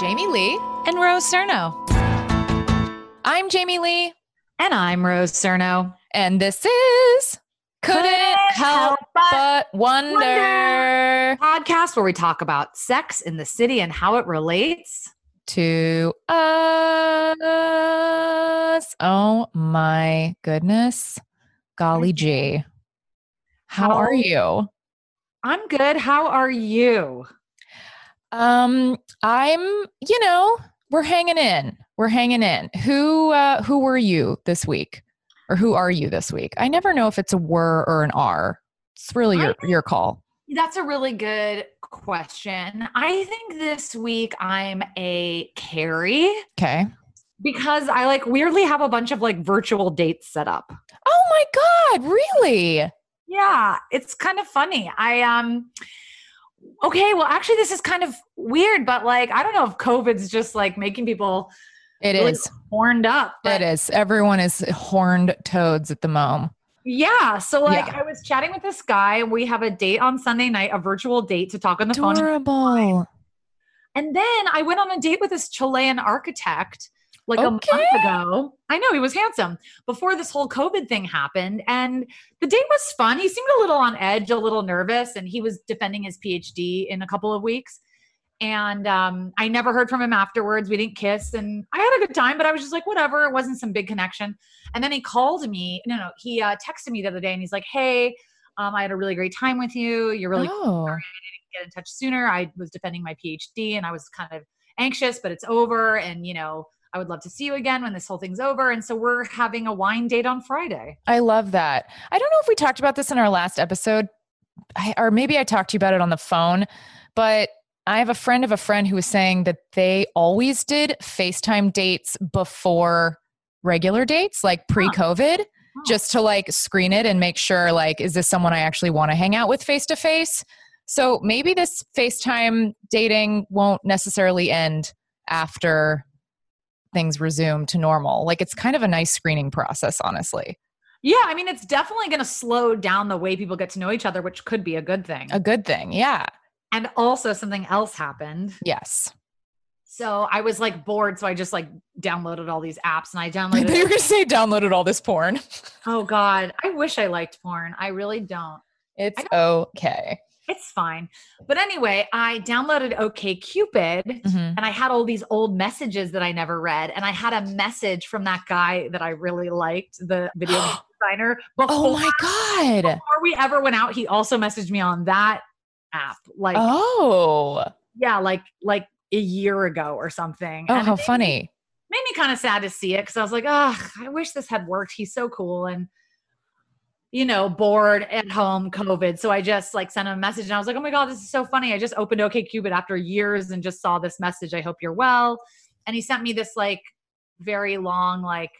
Jamie Lee and Rose Surnow. I'm Jamie Lee. And I'm Rose Surnow. And this is Couldn't, Help But Wonder. Podcast where we talk about sex in the city and how it relates. To us. Oh my goodness. Golly gee. How How- are you? I'm good. How are you? Um, I'm, you know, we're hanging in. We're hanging in. Who uh who were you this week? Or who are you this week? I never know if it's a were or an are. It's really your your call. That's a really good question. I think this week I'm a Carrie Okay. because I like weirdly have a bunch of like virtual dates set up. Oh my god, really? Yeah, it's kind of funny. I um okay, well actually this is kind of weird, but like I don't know if COVID's just like making people It really is. horned up. but- It is. Everyone is horned toads at the moment. Yeah. So like Yeah. I was chatting with this guy. We have a date on Sunday night, a virtual date to talk on the phone. Adorable. And then I went on a date with this Chilean architect like a month ago. I know he was handsome before this whole COVID thing happened. And the date was fun. He seemed a little on edge, a little nervous, and he was defending his PhD in a couple of weeks. And um, I never heard from him afterwards. We didn't kiss, and I had a good time, but I was just like, whatever. It wasn't some big connection. And then he called me. No, no, he uh, texted me the other day, and he's like, "Hey, um, I had a really great time with you. You're really oh. get in touch sooner. I was defending my PhD and I was kind of anxious, but it's over. And, you know, I would love to see you again when this whole thing's over. And so we're having a wine date on Friday. I love that. I don't know if we talked about this in our last episode, I, or maybe I talked to you about it on the phone, but I have a friend of a friend who was saying that they always did FaceTime dates before regular dates, like pre COVID, just to like screen it and make sure, like, is this someone I actually want to hang out with face to face? So maybe this FaceTime dating won't necessarily end after things resume to normal. Like, it's kind of a nice screening process, honestly. Yeah. I mean, it's definitely going to slow down the way people get to know each other, which could be a good thing. A good thing. Yeah. And also, something else happened. Yes. So I was like bored. So I just like downloaded all these apps and I I thought you were going to say downloaded all this porn. oh, God. I wish I liked porn. I really don't. It's okay. It's fine. But anyway, I downloaded OK Cupid. Mhm. and I had all these old messages that I never read. And I had a message from that guy that I really liked, the video designer. Before, Oh my God. before we ever went out, he also messaged me on that app. Like, Oh. yeah, like like a year ago or something. Oh, And how me- funny. Made me kind of sad to see it because I was like, oh, I wish this had worked. He's so cool. And you know, bored at home, COVID. So I just like sent him a message and I was like, oh my God, this is so funny. I just opened OK Cupid after years and just saw this message. I hope you're well. And he sent me this like very long, like,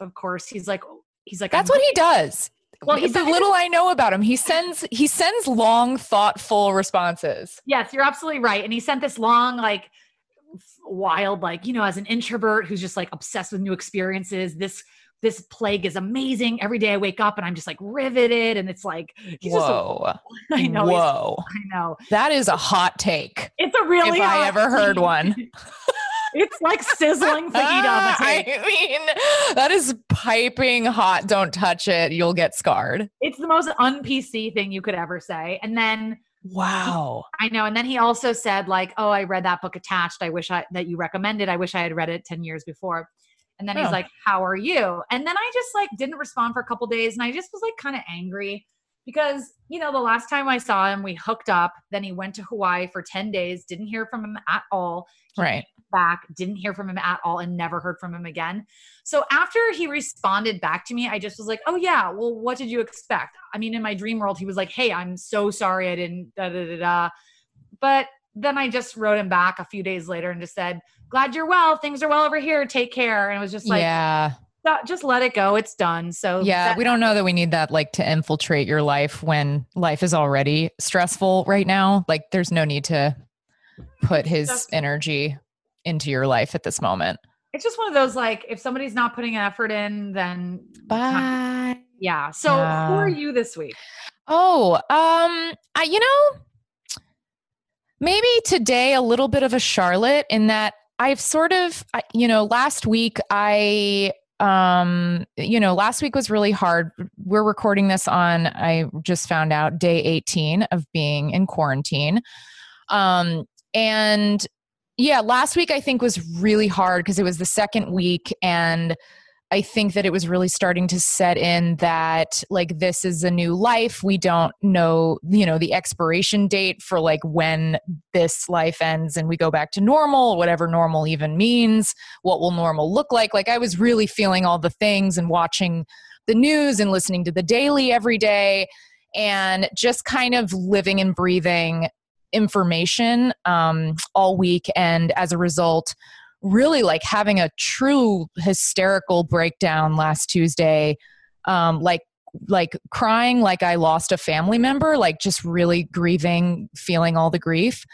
of course, he's like, he's like, That's what he does. Well, he Well, the little I know about him, he sends he sends long, thoughtful responses. Yes, you're absolutely right. And he sent this long, like, wild like you know as an introvert who's just like obsessed with new experiences this this plague is amazing every day i wake up and i'm just like riveted and it's like he's just a- Whoa. i know Whoa. i know That is a hot take. it's a really if I ever heard take. one. it's like sizzling ah, fajita of. I mean, that is piping hot. Don't touch it. You'll get scarred. it's the most un-pc thing you could ever say and then Wow. I know. And then he also said, like, oh, I read that book attached. I wish I that you recommended. I wish I had read it 10 years before. And then he's Oh. like, How are you? And then I just like didn't respond for a couple days. And I just was like kind of angry because, you know, the last time I saw him, we hooked up. Then he went to Hawaii for 10 days, didn't hear from him at all. He Right. back, didn't hear from him at all, and never heard from him again. So after he responded back to me, I just was like, oh, yeah, well, what did you expect? I mean, in my dream world, he was like, hey, I'm so sorry I didn't, da da da da. But then I just wrote him back a few days later and just said, glad you're well. Things are well over here. Take care. And it was just like, yeah. Just let it go. It's done. So Yeah. We don't know that we need that like to infiltrate your life when life is already stressful right now. Like there's no need to put his That's- energy into your life at this moment. it's just one of those like, if somebody's not putting an effort in, then Bye. Yeah. So who are you this week? Oh, um, I, you know, maybe today a little bit of a Charlotte in that I've sort of, you know, last week I, um, you know, last week was really hard. We're recording this on, I just found out day 18 of being in quarantine. Um, and yeah, last week I think was really hard because it was the second week and I think that it was really starting to set in that like this is a new life. We don't know, you know, the expiration date for like when this life ends and we go back to normal, whatever normal even means. What will normal look like? Like I was really feeling all the things and watching the news and listening to the daily every day and just kind of living and breathing information um, all week. And as a result, really like having a true hysterical breakdown last Tuesday, um, like like crying like I lost a family member, like just really grieving, feeling all the grief.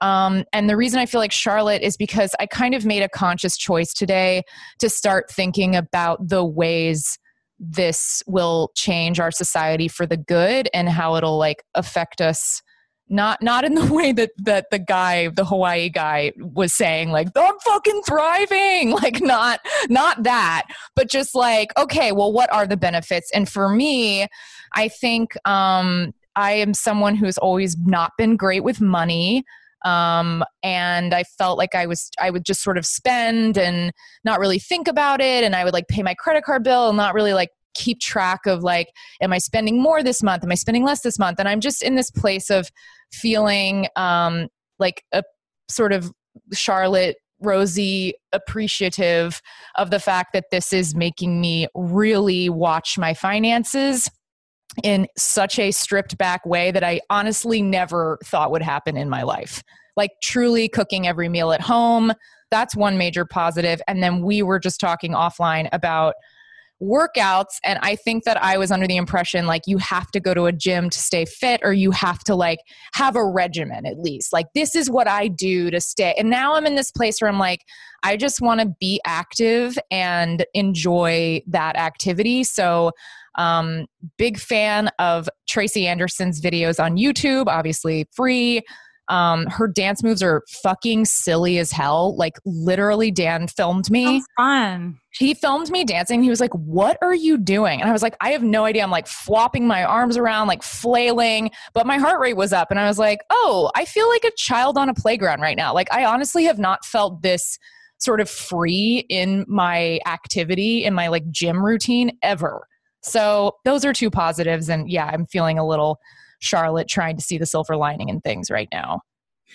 Um, and the reason I feel like Charlotte is because I kind of made a conscious choice today to start thinking about the ways this will change our society for the good and how it'll like affect us not not in the way that that the guy the hawaii guy was saying like i'm fucking thriving like not not that but just like okay well what are the benefits? And for me i think um i am someone who's always not been great with money um and i felt like i was i would just sort of spend and not really think about it and i would like pay my credit card bill and not really like keep track of like am i spending more this month am i spending less this month and i'm just in this place of feeling um like a sort of charlotte rosie appreciative of the fact that this is making me really watch my finances in such a stripped back way that I honestly never thought would happen in my life. Like truly cooking every meal at home. That's one major positive. And then we were just talking offline about workouts and i think that i was under the impression like you have to go to a gym to stay fit or you have to like have a regimen at least like this is what i do to stay and now i'm in this place where i'm like i just want to be active and enjoy that activity so um, big fan of Tracy Anderson's videos on YouTube, obviously free. Um, her dance moves are fucking silly as hell. Like literally, Dan filmed me. Fun. He filmed me dancing. He was like, "What are you doing?" And I was like, "I have no idea." I'm like flopping my arms around, like flailing, but my heart rate was up, and I was like, "Oh, I feel like a child on a playground right now." Like I honestly have not felt this sort of free in my activity in my like gym routine ever. So those are two positives. And yeah, I'm feeling a little Charlotte trying to see the silver lining in things right now.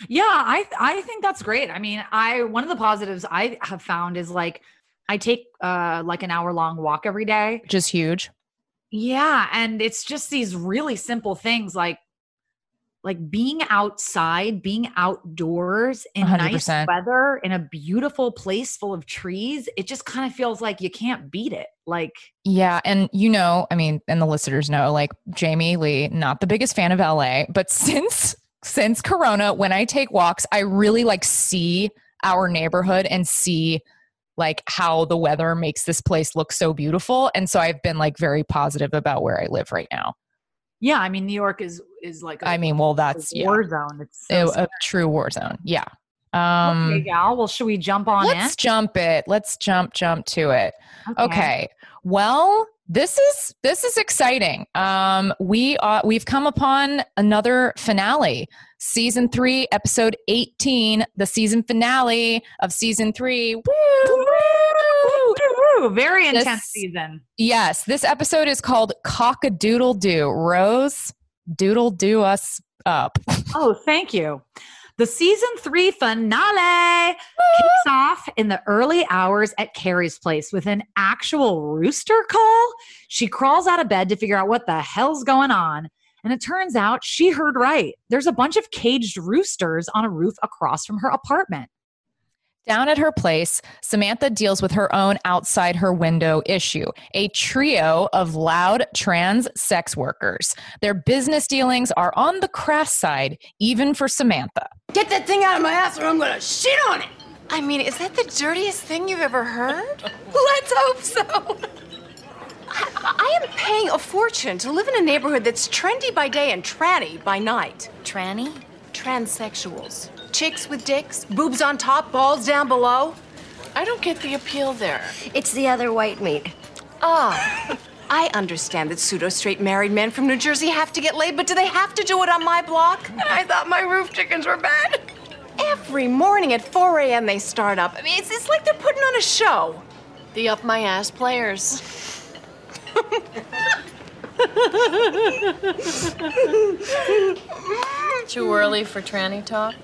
Yeah, I I think that's great. I mean, I one of the positives I have found is like I take uh like an hour long walk every day. Just huge. Yeah, and it's just these really simple things like like being outside, being outdoors in nice 100%. weather in a beautiful place full of trees. It just kind of feels like you can't beat it. Like Yeah. And you know, I mean, and the listeners know, like Jamie Lee, not the biggest fan of LA, but since since Corona, when I take walks, I really like see our neighborhood and see like how the weather makes this place look so beautiful. And so I've been like very positive about where I live right now. Yeah, I mean, New York is is like a, I mean, well, a that's yeah, war zone. It's a, so a true war zone. Yeah. Um, okay, gal. Well, should we jump on it? let's in? jump it. Let's jump, jump to it. Okay. Well, this is this is exciting. Um, we uh, we've come upon another finale, season three, episode eighteen, the season finale of season three. Woo! Woo, Very This- intense season. Yes, this episode is called Cock a Doodle Doo. Rose, doodle do us up. Oh, thank you. The season three finale kicks off in the early hours at Carrie's place with an actual rooster call. She crawls out of bed to figure out what the hell's going on. And it turns out she heard right. There's a bunch of caged roosters on a roof across from her apartment. Down at her place, Samantha deals with her own outside her window issue a trio of loud trans sex workers. Their business dealings are on the crass side, even for Samantha. Get that thing out of my ass or I'm gonna shit on it! I mean, is that the dirtiest thing you've ever heard? Let's hope so! I, I am paying a fortune to live in a neighborhood that's trendy by day and tranny by night. Tranny? Transsexuals. Chicks with dicks, boobs on top, balls down below. I don't get the appeal there. It's the other white meat. Ah, I understand that pseudo straight married men from New Jersey have to get laid, but do they have to do it on my block? I thought my roof chickens were bad. Every morning at 4 a.m. they start up. I mean, it's, it's like they're putting on a show. The up my ass players. Too early for tranny talk?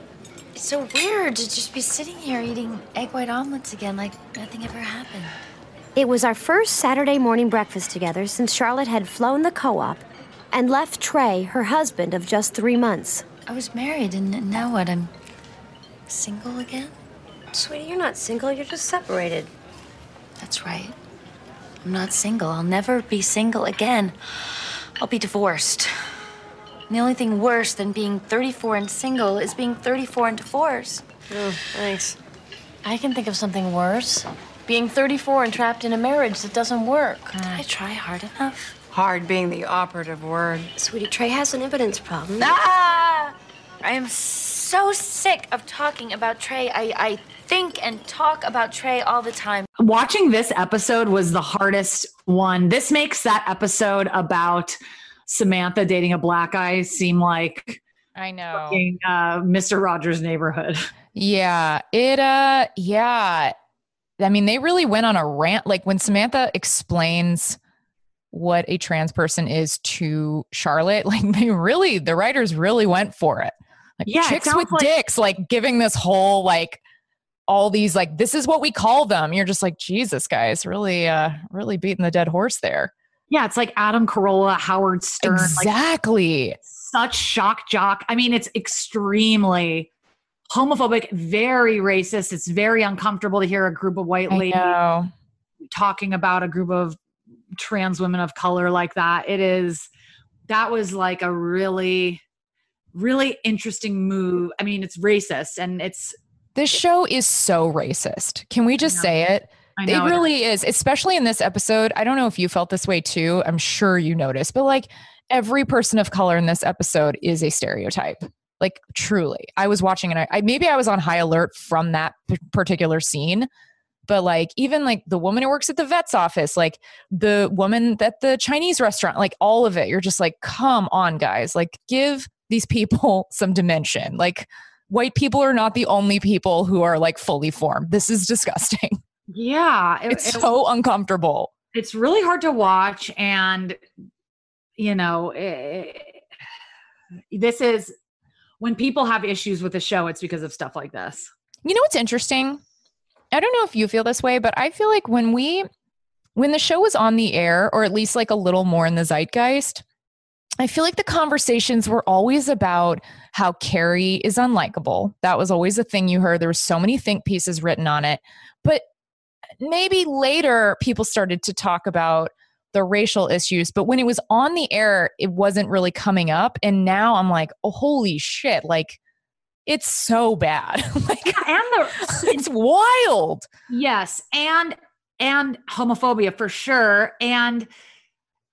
It's so weird to just be sitting here eating egg white omelets again like nothing ever happened. It was our first Saturday morning breakfast together since Charlotte had flown the co op and left Trey, her husband of just three months. I was married, and now what? I'm single again? Sweetie, you're not single, you're just separated. That's right. I'm not single. I'll never be single again. I'll be divorced. And the only thing worse than being 34 and single is being 34 and divorced. Oh, thanks. I can think of something worse. Being 34 and trapped in a marriage that doesn't work. Did I try hard enough? Hard being the operative word. Sweetie, Trey has an evidence problem. Ah! I am so sick of talking about Trey. I, I think and talk about Trey all the time. Watching this episode was the hardest one. This makes that episode about Samantha dating a black guy seem like I know. fucking, uh, Mr. Rogers' neighborhood. Yeah, it uh yeah. I mean, they really went on a rant like when Samantha explains what a trans person is to Charlotte, like they really the writers really went for it. Like Yeah, chicks with like- dicks like giving this whole like all these like this is what we call them. You're just like Jesus guys, really uh really beating the dead horse there. Yeah, it's like Adam Carolla, Howard Stern, like exactly. such shock jock. I mean, it's extremely homophobic, very racist. It's very uncomfortable to hear a group of white ladies talking about a group of trans women of color like that. It is that was like a really really interesting move. I mean, it's racist and it's This show is so racist. Can we just say it? It know it- really is, especially in this episode. I don't know if you felt this way too. I'm sure you noticed, but like every person of color in this episode is a stereotype. Like truly, I was watching and I, I maybe I was on high alert from that p- particular scene, but like even like the woman who works at the vet's office, like the woman at the Chinese restaurant, like all of it, you're just like, come on, guys, like give these people some dimension. Like white people are not the only people who are like fully formed. This is disgusting. yeah, it- It's it- so uncomfortable. it's really hard to watch and you know eh, this is when people have issues with the show it's because of stuff like this You know what's interesting? I don't know if you feel this way, but I feel like when we when the show was on the air or at least like a little more in the zeitgeist, I feel like the conversations were always about how Carrie is unlikable. That was always a thing you heard. There were so many think pieces written on it. But maybe later people started to talk about the racial issues, but when it was on the air, it wasn't really coming up. And now I'm like, oh, holy shit, like It's so bad. like and the it's wild. Yes, and and homophobia for sure. And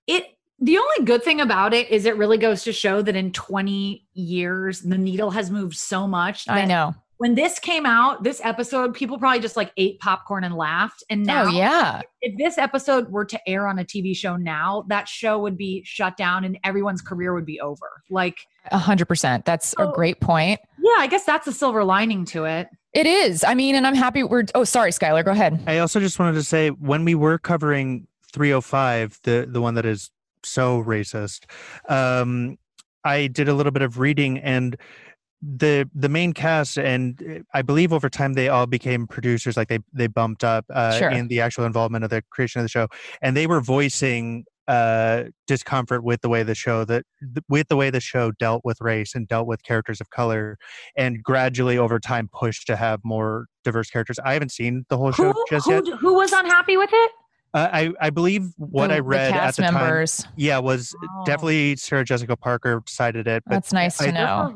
it the only good thing about it is it really goes to show that in 20 years the needle has moved so much. I know. When this came out, this episode, people probably just like ate popcorn and laughed. And now, oh yeah. if this episode were to air on a TV show now, that show would be shut down and everyone's career would be over. Like, A hundred percent. That's a great point. yeah, I guess that's a silver lining to it. It is. I mean, and I'm happy we're oh sorry, Skylar, go ahead. I also just wanted to say when we were covering 305, the the one that is so racist, um, I did a little bit of reading and the the main cast and uh, I believe over time they all became producers, like they they bumped up uh, Sure. in the actual involvement of the creation of the show, and they were voicing uh discomfort with the way the show that th- with the way the show dealt with race and dealt with characters of color and gradually over time pushed to have more diverse characters i haven't seen the whole show Who, just who, yet who was unhappy with it? uh, I I believe what The- I the read at the members. time, yeah, was Oh. definitely Sarah Jessica Parker cited it. But That's nice to I- know.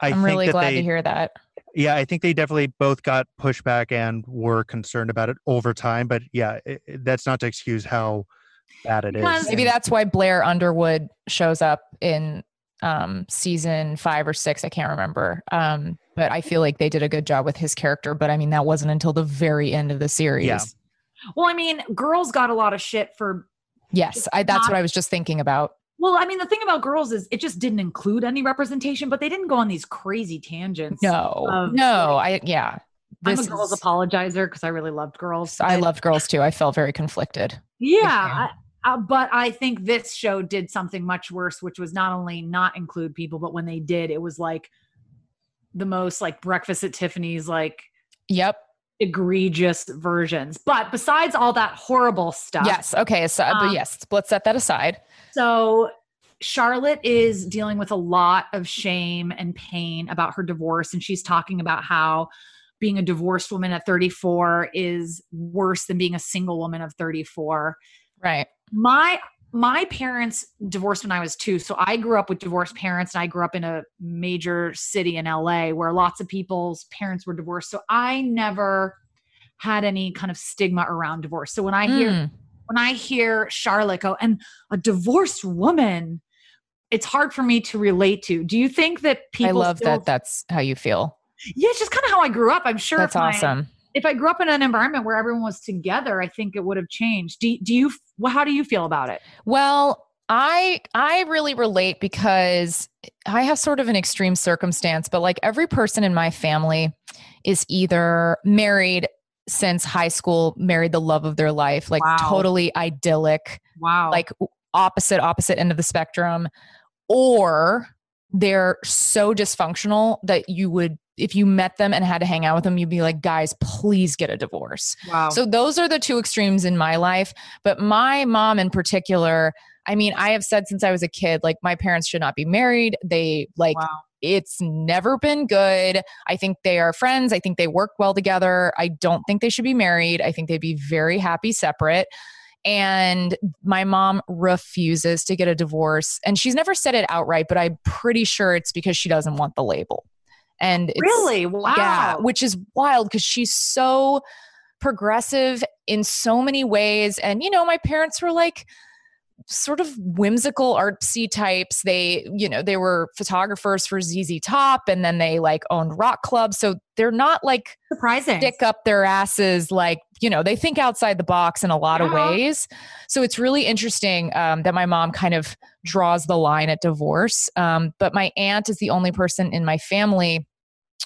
For her. I I'm think really that glad they, to hear that. Yeah, I think they definitely both got pushback and were concerned about it over time. But yeah, it, it- that's not to excuse how bad it is. Because- Maybe that's why Blair Underwood shows up in um season five or six. I can't remember. Um, but I feel like they did a good job with his character. But I mean, that wasn't until the very end of the series. Yeah. Well, I mean, girls got a lot of shit for Yes, I, that's not- what I was just thinking about. Well, I mean, the thing about girls is it just didn't include any representation, but they didn't go on these crazy tangents. No, of, no, I yeah. I'm a girls is- apologizer because I really loved girls. I loved girls too. I felt very conflicted. Yeah. I, uh, but I think this show did something much worse, which was not only not include people, but when they did, it was like the most like breakfast at Tiffany's, like Yep. Egregious versions. But besides all that horrible stuff, Yes. Okay. So, but Um, yes, let's set that aside. So Charlotte is dealing with a lot of shame and pain about her divorce. And she's talking about how being a divorced woman at 34 is worse than being a single woman of 34. Right. My my parents divorced when I was two. So I grew up with divorced parents and I grew up in a major city in LA where lots of people's parents were divorced. So I never had any kind of stigma around divorce. So when I hear Mm. when I hear Charlotte go and a divorced woman, it's hard for me to relate to. Do you think that people I love still- that. That's how you feel. Yeah, it's just kind of how I grew up. I'm sure That's my- awesome. If I grew up in an environment where everyone was together, I think it would have changed. Do, do you how do you feel about it? Well, I I really relate because I have sort of an extreme circumstance, but like every person in my family is either married since high school, married the love of their life, like Wow. totally idyllic, Wow. like opposite opposite end of the spectrum, or they're so dysfunctional that you would if you met them and had to hang out with them, you'd be like, guys, please get a divorce. wow. So those are the two extremes in my life. But my mom in particular, I mean, I have said since I was a kid, like my parents should not be married. They like wow. it's never been good. I think they are friends. I think they work well together. I don't think they should be married. I think they'd be very happy separate. And my mom refuses to get a divorce. And she's never said it outright, but I'm pretty sure it's because she doesn't want the label. And it's, Really? Wow. yeah, which is wild because she's so progressive in so many ways. And, you know, my parents were like sort of whimsical artsy types. They, you know, they were photographers for ZZ Top and then they like owned rock clubs. So they're not like Surprising. stick up their asses like you know they think outside the box in a lot of ways so it's really interesting um, that my mom kind of draws the line at divorce um, but my aunt is the only person in my family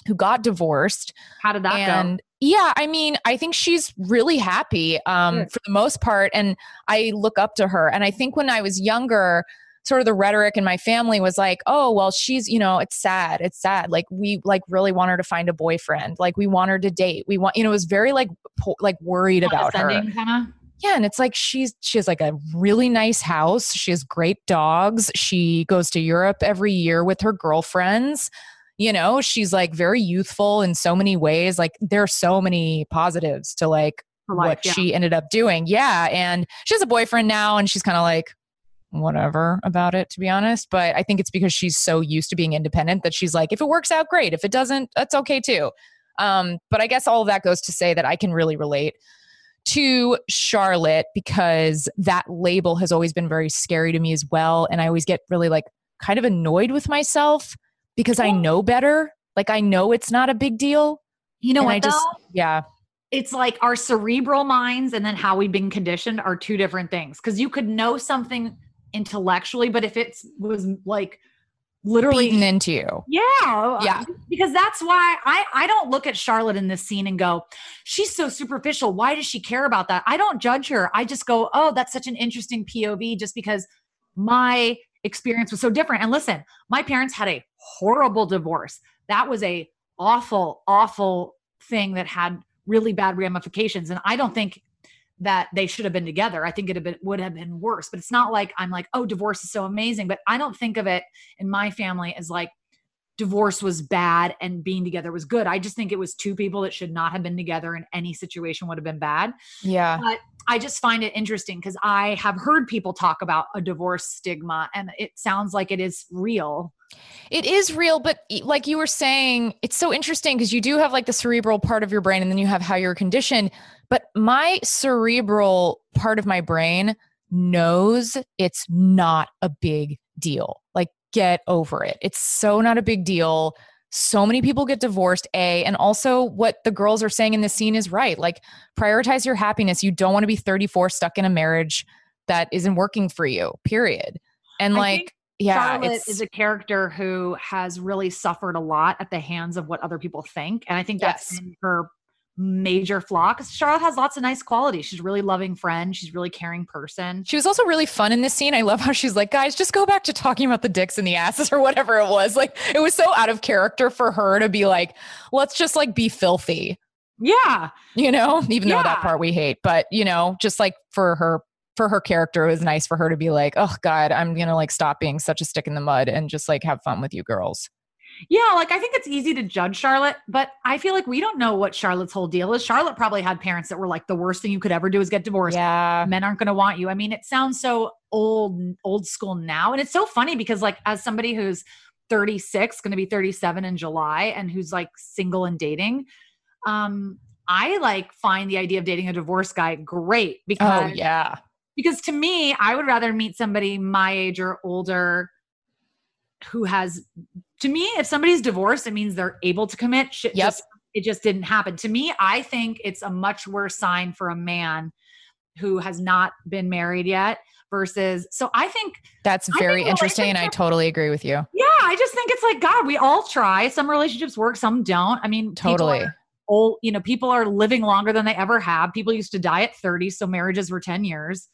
who got divorced How did that and yeah i mean i think she's really happy um, Good. for the most part and i look up to her and i think when i was younger sort of the rhetoric in my family was like oh well she's you know it's sad it's sad like we like really want her to find a boyfriend like we want her to date we want you know it was very like po- like worried about her kinda? yeah, and it's like she's she has like a really nice house. She has great dogs. She goes to Europe every year with her girlfriends. You know, she's like very youthful in so many ways. Like there are so many positives to like life, what yeah. she ended up doing. Yeah, and she has a boyfriend now, and she's kind of like, whatever about it, to be honest. But I think it's because she's so used to being independent that she's like, if it works out, great. If it doesn't, that's okay too. Um, but I guess all of that goes to say that I can really relate to Charlotte because that label has always been very scary to me as well. And I always get really like kind of annoyed with myself because I know better. Like I know it's not a big deal. You know And what? I just, though? yeah. it's like our cerebral minds and then how we've been conditioned are two different things. Because you could know something intellectually, but if it was like literally Beaten into you. Yeah. Yeah. Because that's why I, I don't look at Charlotte in this scene and go, she's so superficial. Why does she care about that? I don't judge her. I just go, oh, that's such an interesting POV just because my experience was so different. And listen, my parents had a horrible divorce. That was a awful, awful thing that had really bad ramifications. And I don't think that they should have been together. I think it been, would have been worse. But it's not like I'm like, oh, divorce is so amazing. But I don't think of it in my family as like divorce was bad and being together was good. I just think it was two people that should not have been together and any situation would have been bad. Yeah. But I just find it interesting because I have heard people talk about a divorce stigma and it sounds like it is real. It is real, but like you were saying, it's so interesting because you do have like the cerebral part of your brain and then you have how you're conditioned. But my cerebral part of my brain knows it's not a big deal. Like, get over it. It's so not a big deal. So many people get divorced, A. And also, what the girls are saying in this scene is right. Like, prioritize your happiness. You don't want to be 34 stuck in a marriage that isn't working for you, period. And like, yeah, Charlotte is a character who has really suffered a lot at the hands of what other people think. And I think that's Yes. her major flaw because Charlotte has lots of nice qualities. She's a really loving friend. She's a really caring person. She was also really fun in this scene. I love how she's like, guys, just go back to talking about the dicks and the asses or whatever it was. Like, it was so out of character for her to be like, let's just like be filthy, Yeah. you know, even though that part we hate. But, you know, just like for her, for her character, it was nice for her to be like, oh God, I'm going to like stop being such a stick in the mud and just like have fun with you girls. Yeah, like I think it's easy to judge Charlotte, but I feel like we don't know what Charlotte's whole deal is. Charlotte probably had parents that were like the worst thing you could ever do is get divorced. Yeah. Men aren't going to want you. I mean, it sounds so old old school now and it's so funny because like as somebody who's 36, going to be 37 in July and who's like single and dating, um I like find the idea of dating a divorce guy great because Oh, yeah. because to me, I would rather meet somebody my age or older who has to me, if somebody's divorced, it means they're able to commit. Shit Yep. just it just didn't happen. To me, I think it's a much worse sign for a man who has not been married yet versus so I think That's very think interesting. And I totally agree with you. yeah, I just think it's like God, we all try. Some relationships work, some don't. I mean, Totally. Old, you know, people are living longer than they ever have. People used to die at 30, so marriages were 10 years.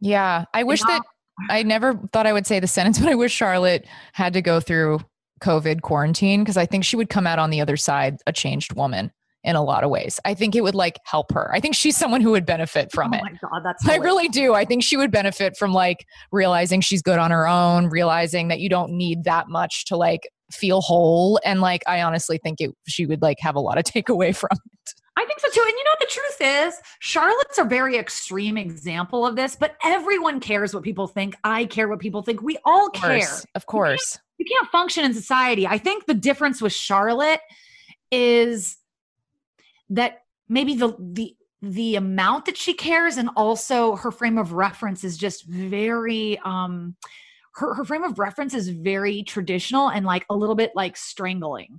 Yeah. I wish that I never thought I would say the sentence, but I wish Charlotte had to go through COVID quarantine because I think she would come out on the other side a changed woman in a lot of ways. I think it would like help her. I think she's someone who would benefit from oh it. my God, that's I really do. I think she would benefit from like realizing she's good on her own, realizing that you don't need that much to like feel whole. And like, I honestly think it, she would like have a lot of takeaway from it. I think so too. And you know, the truth is, Charlotte's a very extreme example of this, but everyone cares what people think. I care what people think. We all Of care. course. Of course. You can't function in society. I think the difference with Charlotte is that maybe the the the amount that she cares and also her frame of reference is just very um her, her frame of reference is very traditional and like a little bit like strangling.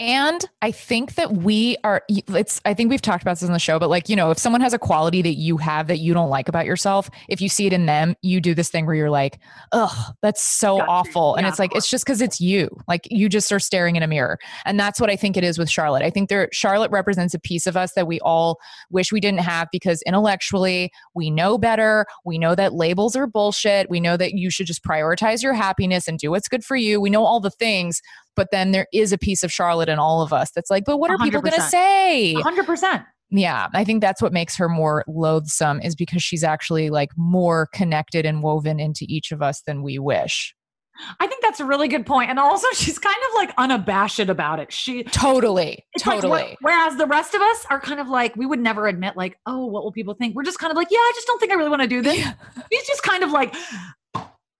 And I think that we are, it's, I think we've talked about this in the show, but like, you know, if someone has a quality that you have that you don't like about yourself, if you see it in them, you do this thing where you're like, ugh, that's so Gotcha. awful. And Yeah, it's like, it's just because it's you. Like, you just are staring in a mirror. And that's what I think it is with Charlotte. I think there, Charlotte represents a piece of us that we all wish we didn't have because intellectually we know better. We know that labels are bullshit. We know that you should just prioritize your happiness and do what's good for you. We know all the things but then there is a piece of Charlotte in all of us that's like, but what are people going to say? 100%. Yeah, I think that's what makes her more loathsome is because she's actually like more connected and woven into each of us than we wish. I think that's a really good point. And also she's kind of like unabashed about it. She Totally, It's like, totally. whereas the rest of us are kind of like, we would never admit, like, oh, what will people think? We're just kind of like, yeah, I just don't think I really want to do this. She's just kind of like,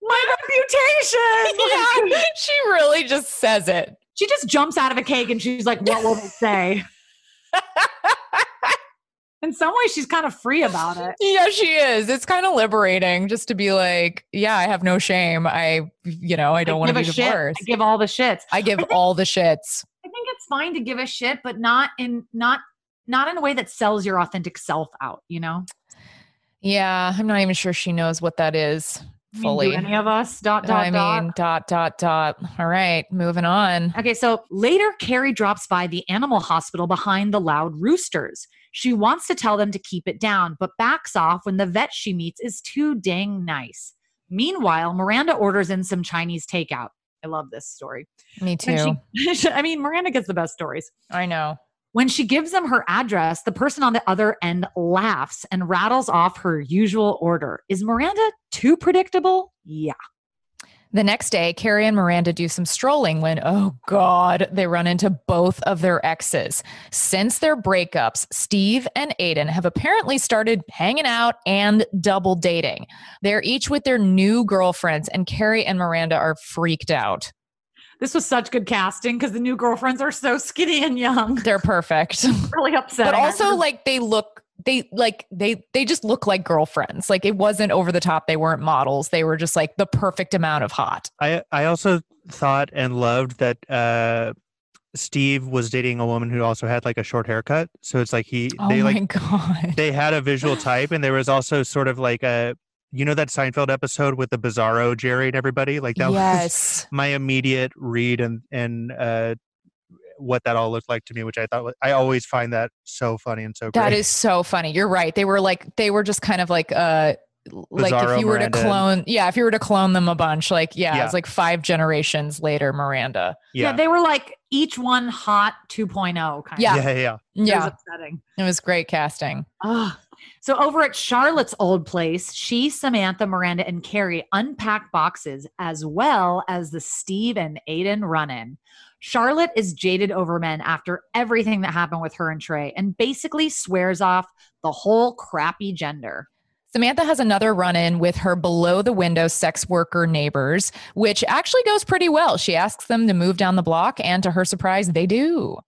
my reputation. yeah, she really just says it. She just jumps out of a cake and she's like, what will they say? In some ways, she's kind of free about it. Yeah, she is. It's kind of liberating just to be like, yeah, I have no shame. I, you know, I don't want to give be a shit. I give all the shits. I give all the shits. I think it's fine to give a shit, but not in not not in a way that sells your authentic self out. You know, Yeah, I'm not even sure she knows what that is Mean, do fully. any of us? Dot dot I dot. mean, dot, dot, dot. All right, moving on. Okay, so later, Carrie drops by the animal hospital behind the loud roosters. She wants to tell them to keep it down, but backs off when the vet she meets is too dang nice. Meanwhile, Miranda orders in some Chinese takeout. I love this story. Me too. she- I mean, Miranda gets the best stories. I know. When she gives them her address, the person on the other end laughs and rattles off her usual order. Is Miranda too predictable? Yeah. The next day, Carrie and Miranda do some strolling when, oh God, they run into both of their exes. Since their breakups, Steve and Aidan have apparently started hanging out and double dating. They're each with their new girlfriends, and Carrie and Miranda are freaked out. This was such good casting because the new girlfriends are so skinny and young. They're perfect. really upsetting. but also, like, they look. They like they they just look like girlfriends. Like it wasn't over the top. They weren't models. They were just like the perfect amount of hot. I I also thought and loved that uh Steve was dating a woman who also had like a short haircut. So it's like he Oh they my like god. they had a visual type and there was also sort of like a you know that Seinfeld episode with the bizarro Jerry and everybody? Like that was my immediate read and and uh what that all looked like to me, which I thought wa- I always find that so funny and so great. That is so funny. You're right. They were like they were just kind of like uh like if you were Miranda to and- clone yeah, if you were to clone them a bunch, like yeah, Yeah. it's like five generations later, Miranda. yeah. yeah. they were like each one hot 2.0 kind Yeah. of. yeah, yeah. It was Yeah. upsetting. It was great casting. Ugh. So over at Charlotte's old place, she, Samantha, Miranda, and Carrie unpack boxes as well as the Steve and Aidan run in. Charlotte is jaded over men after everything that happened with her and Trey and basically swears off the whole crappy gender. Samantha has another run in with her below the window sex worker neighbors, which actually goes pretty well. She asks them to move down the block, and to her surprise, they do.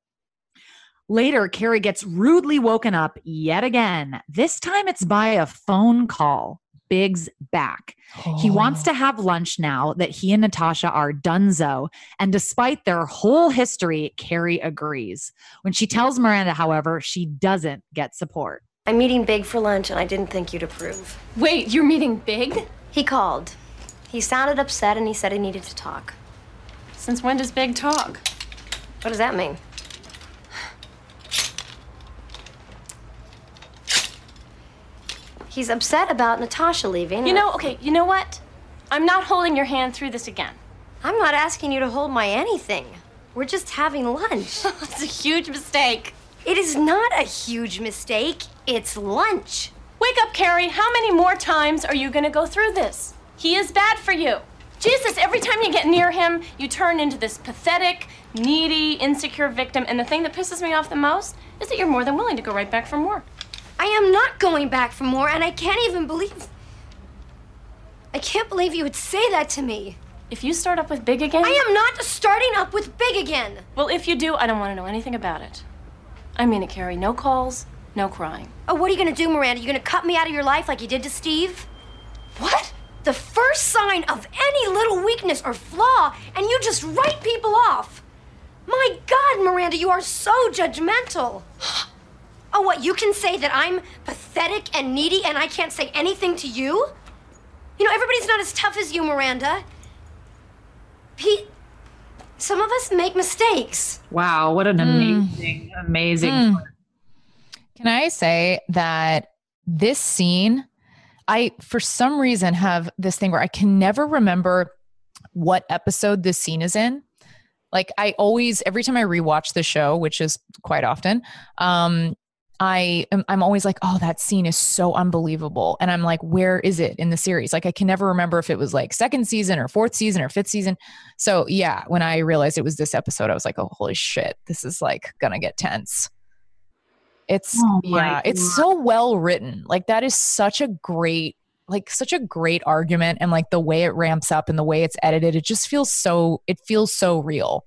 Later, Carrie gets rudely woken up yet again. This time it's by a phone call. Big's back. He wants Oh. to have lunch now that he and Natasha are donezo. And despite their whole history, Carrie agrees. When she tells Miranda, however, she doesn't get support. I'm meeting Big for lunch, and I didn't think you'd approve. Wait, you're meeting Big? He called. He sounded upset, and he said he needed to talk. Since when does Big talk? What does that mean? He's upset about Natasha leaving. You know, okay, you know what? I'm not holding your hand through this again. I'm not asking you to hold my anything. We're just having lunch. it's a huge mistake. it is not a huge mistake. It's lunch. Wake up, Carrie. How many more times are you gonna go through this? He is bad for you. Jesus, every time you get near him, you turn into this pathetic, needy, insecure victim. And the thing that pisses me off the most is that you're more than willing to go right back for more. I am not going back for more, and I can't even believe. I can't believe you would say that to me. If you start up with Big again, I am not starting up with Big again. Well, if you do, I don't want to know anything about it. I mean it, Carrie. No calls, no crying. Oh, what are you gonna do, Miranda? You gonna cut me out of your life like you did to Steve? What? The first sign of any little weakness or flaw, and you just write people off. My God, Miranda, you are so judgmental. Oh, what? You can say that I'm pathetic and needy, and I can't say anything to you? You know, everybody's not as tough as you, Miranda. Pete, some of us make mistakes. Wow, what an amazing, amazing. Can I say that this scene, I, for some reason, have this thing where I can never remember what episode this scene is in. Like, I always, every time I rewatch the show, which is quite often, um, I am, I'm always like, oh, that scene is so unbelievable. And I'm like, where is it in the series? Like, I can never remember if it was like second season or fourth season or fifth season. So, yeah, when I realized it was this episode, I was like, oh, holy shit, this is like gonna get tense. It's, Oh yeah, it's so well written. Like, that is such a great like such a great argument and like the way it ramps up and the way it's edited it just feels so it feels so real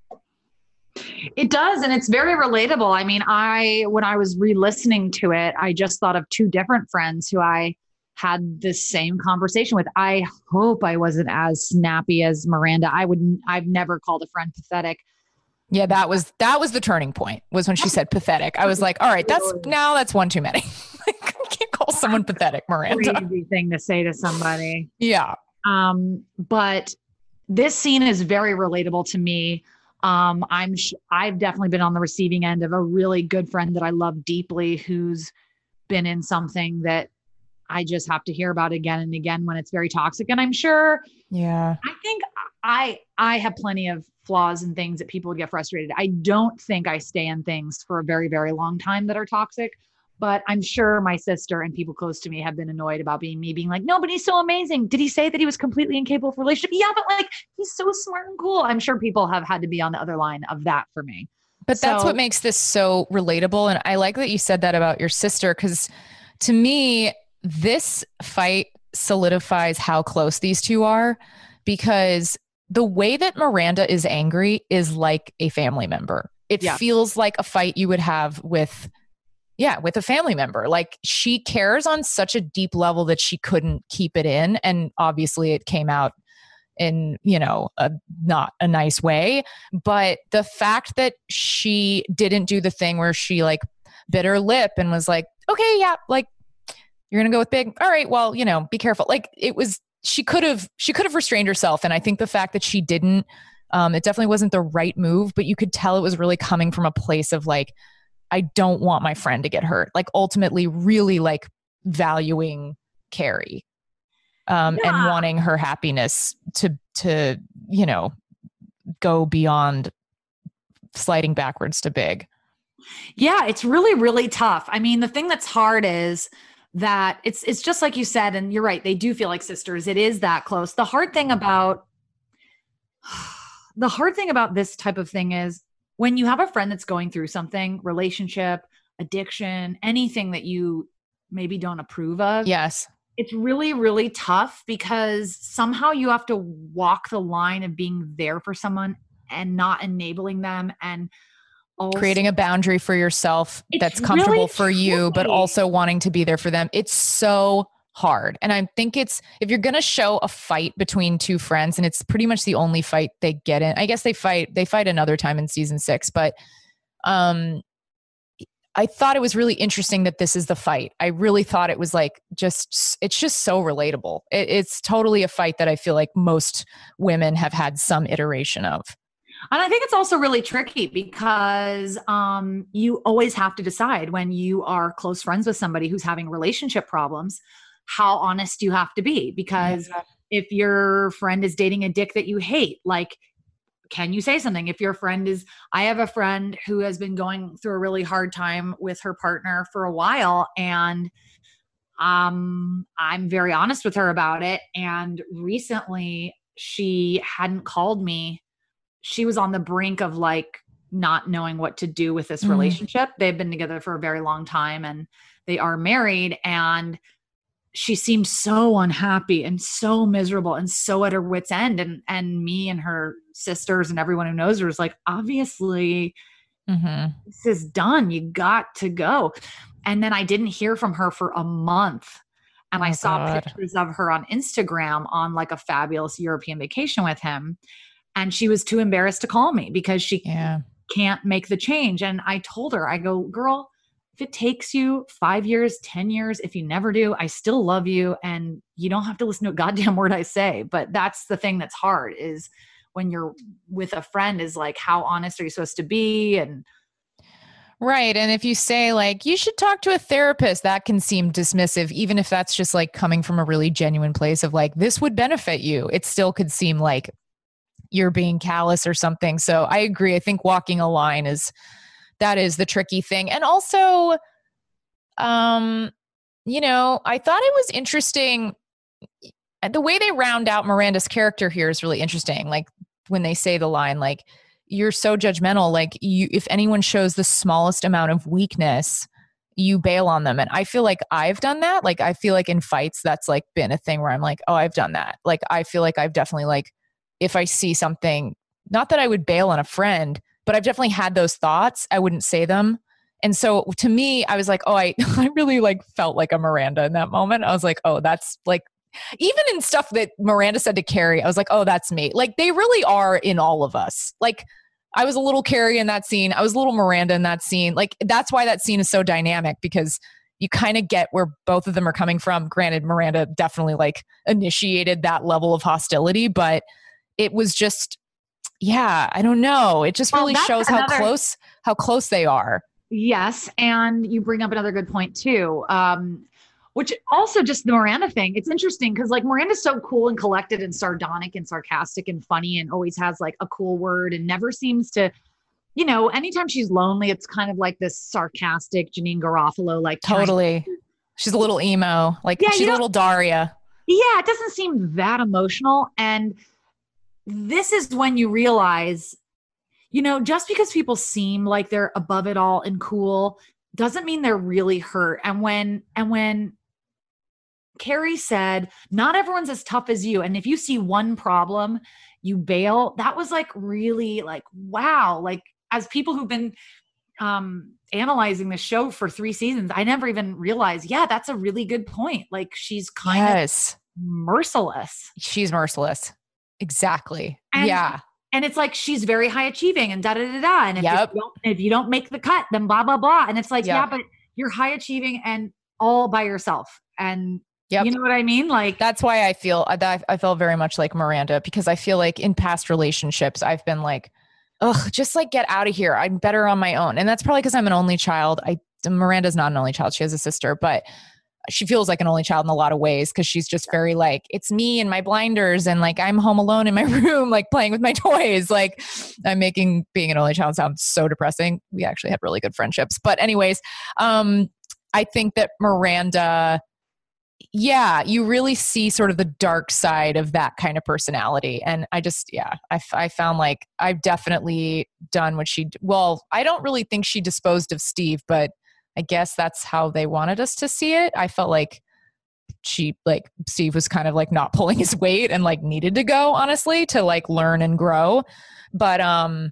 It does, and it's very relatable. I mean, I when I was re-listening to it, I just thought of two different friends who I had the same conversation with. I hope I wasn't as snappy as Miranda. I wouldn't. I've never called a friend pathetic. yeah that was that was the turning point was when she said pathetic i was like all right that's now that's one too many Like, I can't call someone pathetic miranda Crazy thing to say to somebody. yeah Um, but this scene is very relatable to me. Um, I'm sh- I've definitely been on the receiving end of a really good friend that I love deeply who's been in something that I just have to hear about again and again when it's very toxic. And I'm sure yeah I think I I have plenty of flaws and things that people would get frustrated. I don't think I stay in things for a very very long time that are toxic, but I'm sure my sister and people close to me have been annoyed about being me being like, "No, but he's so amazing. Did he say that he was completely incapable of relationship?" Yeah, but like he's so smart and cool. I'm sure people have had to be on the other line of that for me. But that's what makes this so relatable. And I like that you said that about your sister because to me, this fight solidifies how close these two are because the way that Miranda is angry is like a family member. It Yeah. feels like a fight you would have with, yeah, with a family member. Like she cares on such a deep level that she couldn't keep it in. And obviously it came out in, you know, a not a nice way. But the fact that she didn't do the thing where she like bit her lip and was like, okay, yeah, like you're gonna go with big. All right, well, you know, be careful. Like it was she could have she could have restrained herself. And I think the fact that she didn't, um, it definitely wasn't the right move, but you could tell it was really coming from a place of like, I don't want my friend to get hurt. Like ultimately really like valuing Carrie. Um, and wanting her happiness to to, you know, go beyond sliding backwards to big. Yeah, it's really really tough. I mean, the thing that's hard is that it's it's just like you said and you're right, they do feel like sisters. It is that close. The hard thing about the hard thing about this type of thing is when you have a friend that's going through something, relationship, addiction, anything that you maybe don't approve of. Yes. It's really really tough because somehow you have to walk the line of being there for someone and not enabling them and also creating a boundary for yourself that's comfortable really for you but also wanting to be there for them it's so hard and i think it's if you're going to show a fight between two friends and it's pretty much the only fight they get in i guess they fight they fight another time in season 6 but um I thought it was really interesting that this is the fight. I really thought it was like just it's just so relatable. It, it's totally a fight that I feel like most women have had some iteration of. And I think it's also really tricky because um, you always have to decide when you are close friends with somebody who's having relationship problems, how honest you have to be. Because if your friend is dating a dick that you hate, like, can you say something? If your friend is, I have a friend who has been going through a really hard time with her partner for a while, and um, I'm very honest with her about it. And recently, she hadn't called me she was on the brink of like not knowing what to do with this Mhm. relationship. They've been together for a very long time and they are married and she seemed so unhappy and so miserable and so at her wits end and and me and her sisters and everyone who knows her is like obviously Mhm. this is done you got to go and then i didn't hear from her for a month and i Oh, saw God. pictures of her on instagram on like a fabulous european vacation with him and she was too embarrassed to call me because she Yeah. can't make the change and i told her i go girl if it takes you five years ten years if you never do i still love you and you don't have to listen to a goddamn word i say but that's the thing that's hard is when you're with a friend is like how honest are you supposed to be and Right. And if you say, like, you should talk to a therapist, that can seem dismissive, even if that's just like coming from a really genuine place of like, this would benefit you. It still could seem like you're being callous or something. So I agree. I think walking a line is that is the tricky thing. And also, um, you know, I thought it was interesting. The way they round out Miranda's character here is really interesting. Like when they say the line, like, you're so judgmental like you if anyone shows the smallest amount of weakness you bail on them. And I feel like I've done that. Like I feel like in fights, that's like been a thing where I'm like, oh, I've done that. Like I feel like I've definitely like if I see something, not that I would bail on a friend, but I've definitely had those thoughts. I wouldn't say them. And so to me, I was like, oh, I, I really like felt like a Miranda in that moment. I was like, oh, that's like even in stuff that Miranda said to Carrie, I was like, oh, that's me. Like they really are in all of us. Like I was a little Carrie in that scene. I was a little Miranda in that scene. Like that's why that scene is so dynamic because you kind of get where both of them are coming from. Granted, Miranda definitely like initiated that level of hostility, but it was just, yeah, I don't know. It just Well, really shows how close how close they are. Yes, and you bring up another good point too. Um, which also just the Miranda thing. It's interesting because like Miranda's so cool and collected and sardonic and sarcastic and funny and always has like a cool word and never seems to, you know, anytime she's lonely, it's kind of like this sarcastic Janeane Garofalo, like Totally. She's a little emo. Like Yeah, she's a little Daria. yeah, it doesn't seem that emotional. And this is when you realize, you know, just because people seem like they're above it all and cool doesn't mean they're really hurt. And when, and when, Carrie said, Not everyone's as tough as you. And if you see one problem, you bail. That was like really like, wow. Like, as people who've been um analyzing the show for three seasons, I never even realized, yeah, that's a really good point. Like, she's kind Yes. of merciless. She's merciless. Exactly. And- yeah. And it's like she's very high achieving and da da da da. And if, Yep. you don't, if you don't make the cut, then blah blah blah. And it's like, yeah, but you're high achieving and all by yourself. And Yep. you know what I mean? Like That's why I feel I, that I felt very much like Miranda because I feel like in past relationships I've been like, ugh, just like get out of here. I'm better on my own, and that's probably because I'm an only child. I Miranda's not an only child; she has a sister, but she feels like an only child in a lot of ways because she's just very like it's me and my blinders and like I'm home alone in my room like playing with my toys. Like I'm making being an only child sound so depressing. We actually had really good friendships, but anyways, um, I think that Miranda yeah you really see sort of the dark side of that kind of personality and i just yeah I, I found like i've definitely done what she well i don't really think she disposed of steve but i guess that's how they wanted us to see it i felt like she like steve was kind of like not pulling his weight and like needed to go honestly to like learn and grow but um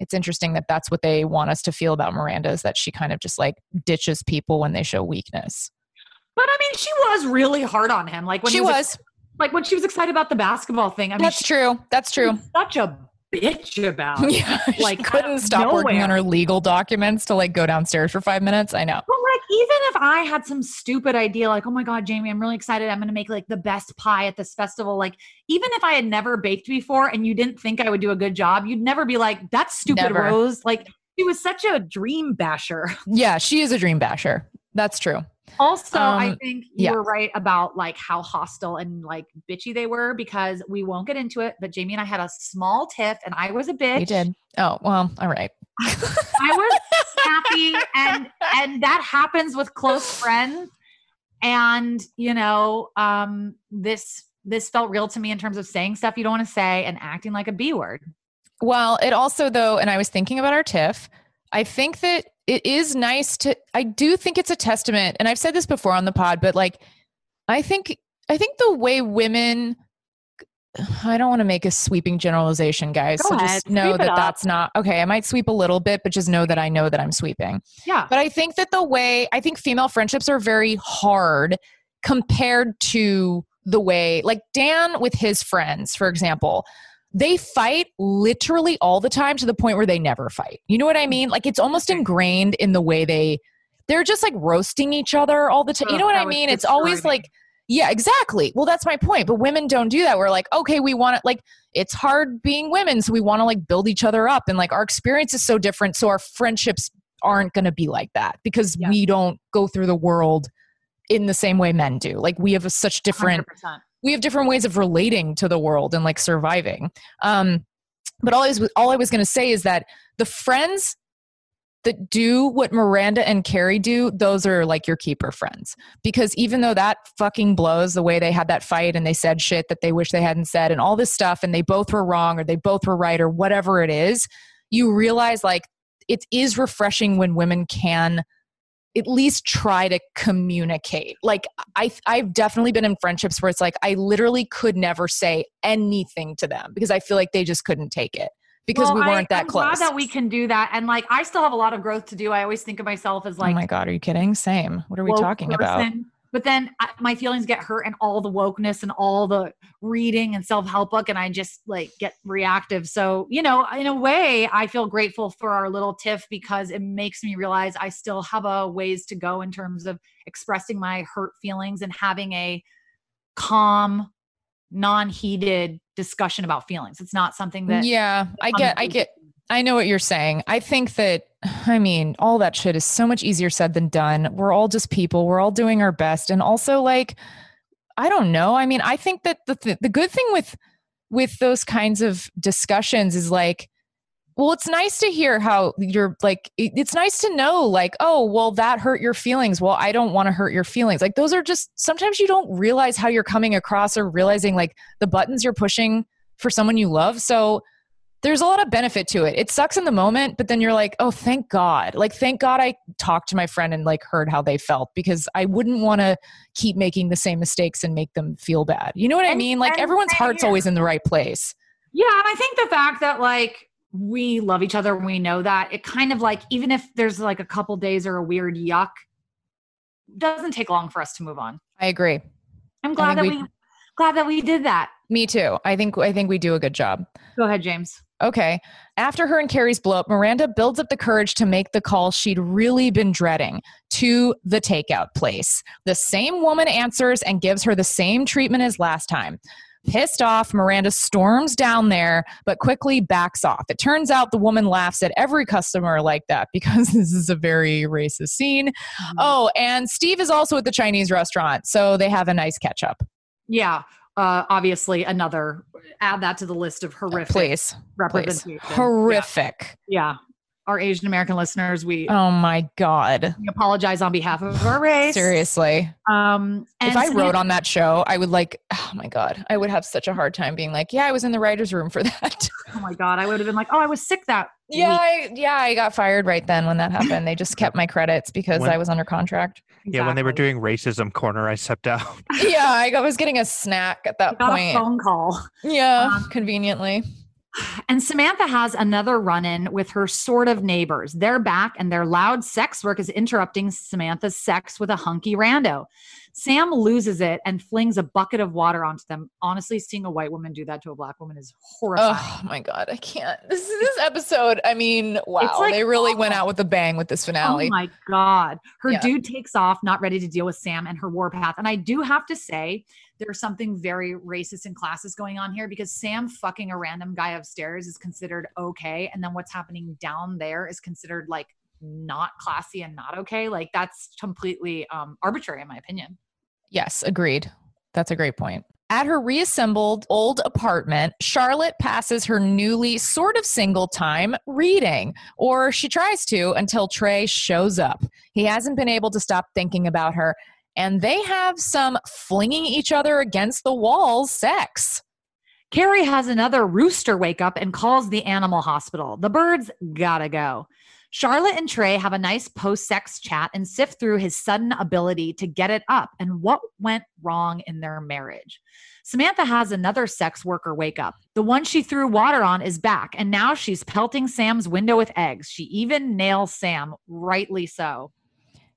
it's interesting that that's what they want us to feel about miranda is that she kind of just like ditches people when they show weakness But I mean, she was really hard on him. Like when she he was like when she was excited about the basketball thing. I mean, That's she true. That's true. such a bitch about. Yeah, Like, couldn't stop working on her legal documents to like go downstairs for five minutes. I know. But like, even if I had some stupid idea, like, oh my God, Jamie, I'm really excited. I'm going to make like the best pie at this festival. Like, even if I had never baked before and you didn't think I would do a good job, you'd never be like, that's stupid, Never. Rose. Like, she was such a dream basher. Yeah, she is a dream basher. That's true. Also, I Um, think you yeah. were right about like how hostile and like bitchy they were because we won't get into it. But Jamie and I had a small tiff, and I was a bitch. You did. Oh well. All right. I was happy, and and that happens with close friends. And you know, um, this this felt real to me in terms of saying stuff you don't want to say and acting like a b word. Well, it also though, and I was thinking about our TIFF. I think that it is nice to. I do think it's a testament, and I've said this before on the pod, but like, I think I think the way women. I don't want to make a sweeping generalization, guys. Go so ahead, just know that that's not okay. I might sweep a little bit, but just know that I know that I'm sweeping. Yeah, But I think that the way I think female friendships are very hard compared to the way, like Dan with his friends, for example, they fight literally all the time to the point where they never fight. You know what I mean? Like it's almost ingrained in the way they they're just like roasting each other all the time. You know what I mean? It's always like yeah, exactly. Well, that's my point. But women don't do that. We're like, okay, we want it like it's hard being women, so we want to like build each other up and like our experience is so different, so our friendships aren't going to be like that because Yeah. we don't go through the world in the same way men do. Like we have a, such different 100%. We have different ways of relating to the world and like surviving. Um, but all I was all I was going to say is that the friends that do what Miranda and Carrie do, those are like your keeper friends. Because even though that fucking blows the way they had that fight and they said shit that they wish they hadn't said and all this stuff and they both were wrong or they both were right or whatever it is, you realize like it is refreshing when women can at least try to communicate. Like I I've definitely been in friendships where it's like I literally could never say anything to them because I feel like they just couldn't take it because Well, we weren't that I'm close. Glad that we can do that, and like I still have a lot of growth to do. I always think of myself as like oh my god, are you kidding? Same. What are we talking about? But then I, my feelings get hurt and all the wokeness and all the reading and self help book, and I just like get reactive. So, you know, in a way, I feel grateful for our little tiff because it makes me realize I still have a ways to go in terms of expressing my hurt feelings and having a calm, non heated discussion about feelings. It's not something that, yeah, I get I get I know what you're saying. I think that I mean, all that shit is so much easier said than done. We're all just people. We're all doing our best and also like I don't know. I mean, I think that the th- the good thing with with those kinds of discussions is like well, it's nice to hear how you're like, it- it's nice to know, like, oh, well, that hurt your feelings. Well, I don't want to hurt your feelings. Like, those are just sometimes you don't realize how you're coming across or realizing like the buttons you're pushing for someone you love. So, there's a lot of benefit to it. It sucks in the moment, but then you're like, oh, thank God. Like, thank God I talked to my friend and like heard how they felt because I wouldn't want to keep making the same mistakes and make them feel bad. You know what I mean? Like, everyone's heart's always in the right place. Yeah, and I think the fact that like we love each other we know that it kind of like even if there's like a couple days or a weird yuck, doesn't take long for us to move on. I agree. I'm glad that we, we- glad that we did that. Me too. I think I think we do a good job. Go ahead, James. Okay. After her and Carrie's blow up, Miranda builds up the courage to make the call she'd really been dreading to the takeout place. The same woman answers and gives her the same treatment as last time. Pissed off, Miranda storms down there, but quickly backs off. It turns out the woman laughs at every customer like that because this is a very racist scene. Mm-hmm. Oh, and Steve is also at the Chinese restaurant, so they have a nice catch up. Yeah. Uh, obviously, another add that to the list of horrific Please. Please. representation. Horrific. Yeah. Our Asian American listeners, we, Oh my God. we apologize on behalf of our race. Seriously. Um, and if I Samantha- wrote on that show, I would like, oh my God, I would have such a hard time being like, yeah, I was in the writer's room for that. oh my god, I would have been like, oh, I was sick that. yeah, week. I, yeah, I got fired right then when that happened. They just kept my credits because When- I was under contract. Yeah, when they were doing racism corner, I stepped out. yeah, I got- was getting a snack at that got a point. phone call. Yeah, Um, conveniently. And Samantha has another run in with her sort of neighbors. They're back, and their loud sex work is interrupting Samantha's sex with a hunky rando. Sam loses it and flings a bucket of water onto them. Honestly, seeing a white woman do that to a black woman is horrifying. Oh my God, I can't. This is this episode, I mean, wow, like they really went out with a bang with this finale. Oh my God. Her Yeah. dude takes off, not ready to deal with Sam and her warpath. And I do have to say, there's something very racist and classist going on here because Sam fucking a random guy upstairs is considered okay. And then what's happening down there is considered like not classy and not okay. Like that's completely um, arbitrary, in my opinion. Yes, agreed. That's a great point. At her reassembled old apartment, Charlotte passes her newly sort of single time reading, or she tries to until Trey shows up. He hasn't been able to stop thinking about her, and they have some flinging each other against the walls sex. Carrie has another rooster wake up and calls the animal hospital. The birds gotta go. Charlotte and Trey have a nice post sex chat and sift through his sudden ability to get it up and what went wrong in their marriage. Samantha has another sex worker wake up. The one she threw water on is back, and now she's pelting Sam's window with eggs. She even nails Sam, rightly so.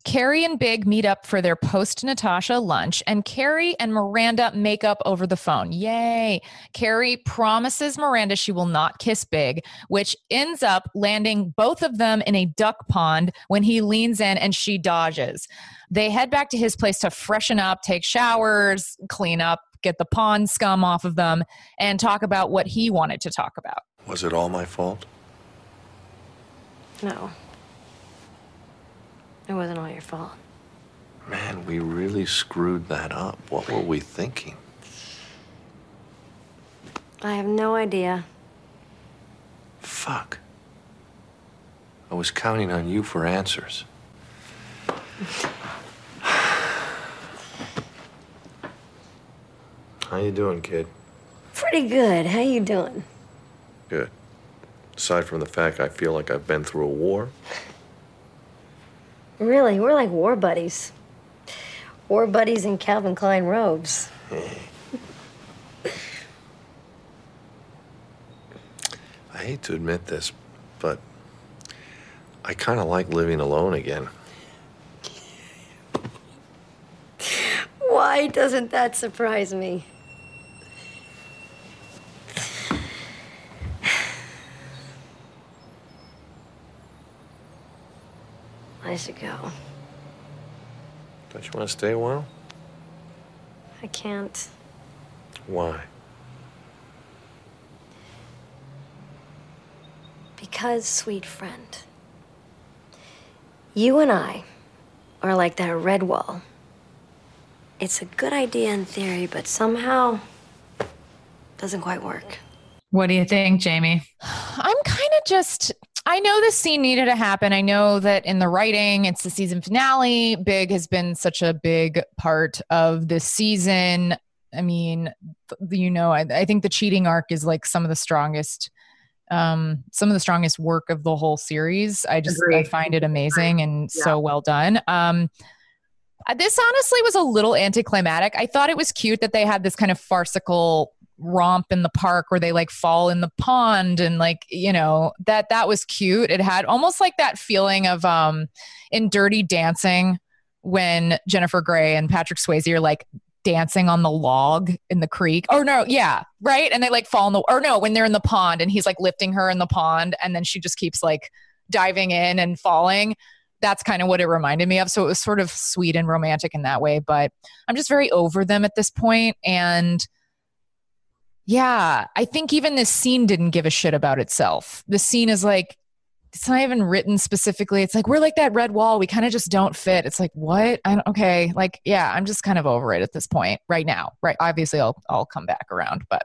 Carrie and Big meet up for their post Natasha lunch, and Carrie and Miranda make up over the phone. Yay. Carrie promises Miranda she will not kiss Big, which ends up landing both of them in a duck pond when he leans in and she dodges. They head back to his place to freshen up, take showers, clean up, get the pond scum off of them, and talk about what he wanted to talk about. Was it all my fault? No. It wasn't all your fault. Man, we really screwed that up. What were we thinking? I have no idea. Fuck. I was counting on you for answers. How you doing, kid? Pretty good. How you doing? Good. Aside from the fact I feel like I've been through a war. Really, we're like war buddies. War buddies in Calvin Klein robes. I hate to admit this, but I kind of like living alone again. Why doesn't that surprise me? I should go. Don't you want to stay a while? I can't. Why? Because, sweet friend, you and I are like that red wall. It's a good idea in theory, but somehow doesn't quite work. What do you think, Jamie? I'm kind of just I know this scene needed to happen. I know that in the writing, it's the season finale. Big has been such a big part of this season. I mean, you know, I, I think the cheating arc is like some of the strongest, um, some of the strongest work of the whole series. I just I find it amazing and Yeah. so well done. Um, uh, this honestly was a little anticlimactic. I thought it was cute that they had this kind of farcical romp in the park where they like fall in the pond and like you know that that was cute. It had almost like that feeling of um in dirty dancing when jennifer grey and patrick swayze are like dancing on the log in the creek. Oh no yeah right? And they like fall in the or no when they're in the pond and he's like lifting her in the pond and then she just keeps like diving in and falling. That's kind of what it reminded me of. So it was sort of sweet and romantic in that way but i'm just very over them at this point and yeah, I think even this scene didn't give a shit about itself. The scene is like, it's not even written specifically. It's like, we're like that red wall. We kind of just don't fit. It's like, what? I don't, okay. Like, yeah, I'm just kind of over it at this point right now. Right. Obviously, I'll, I'll come back around, but.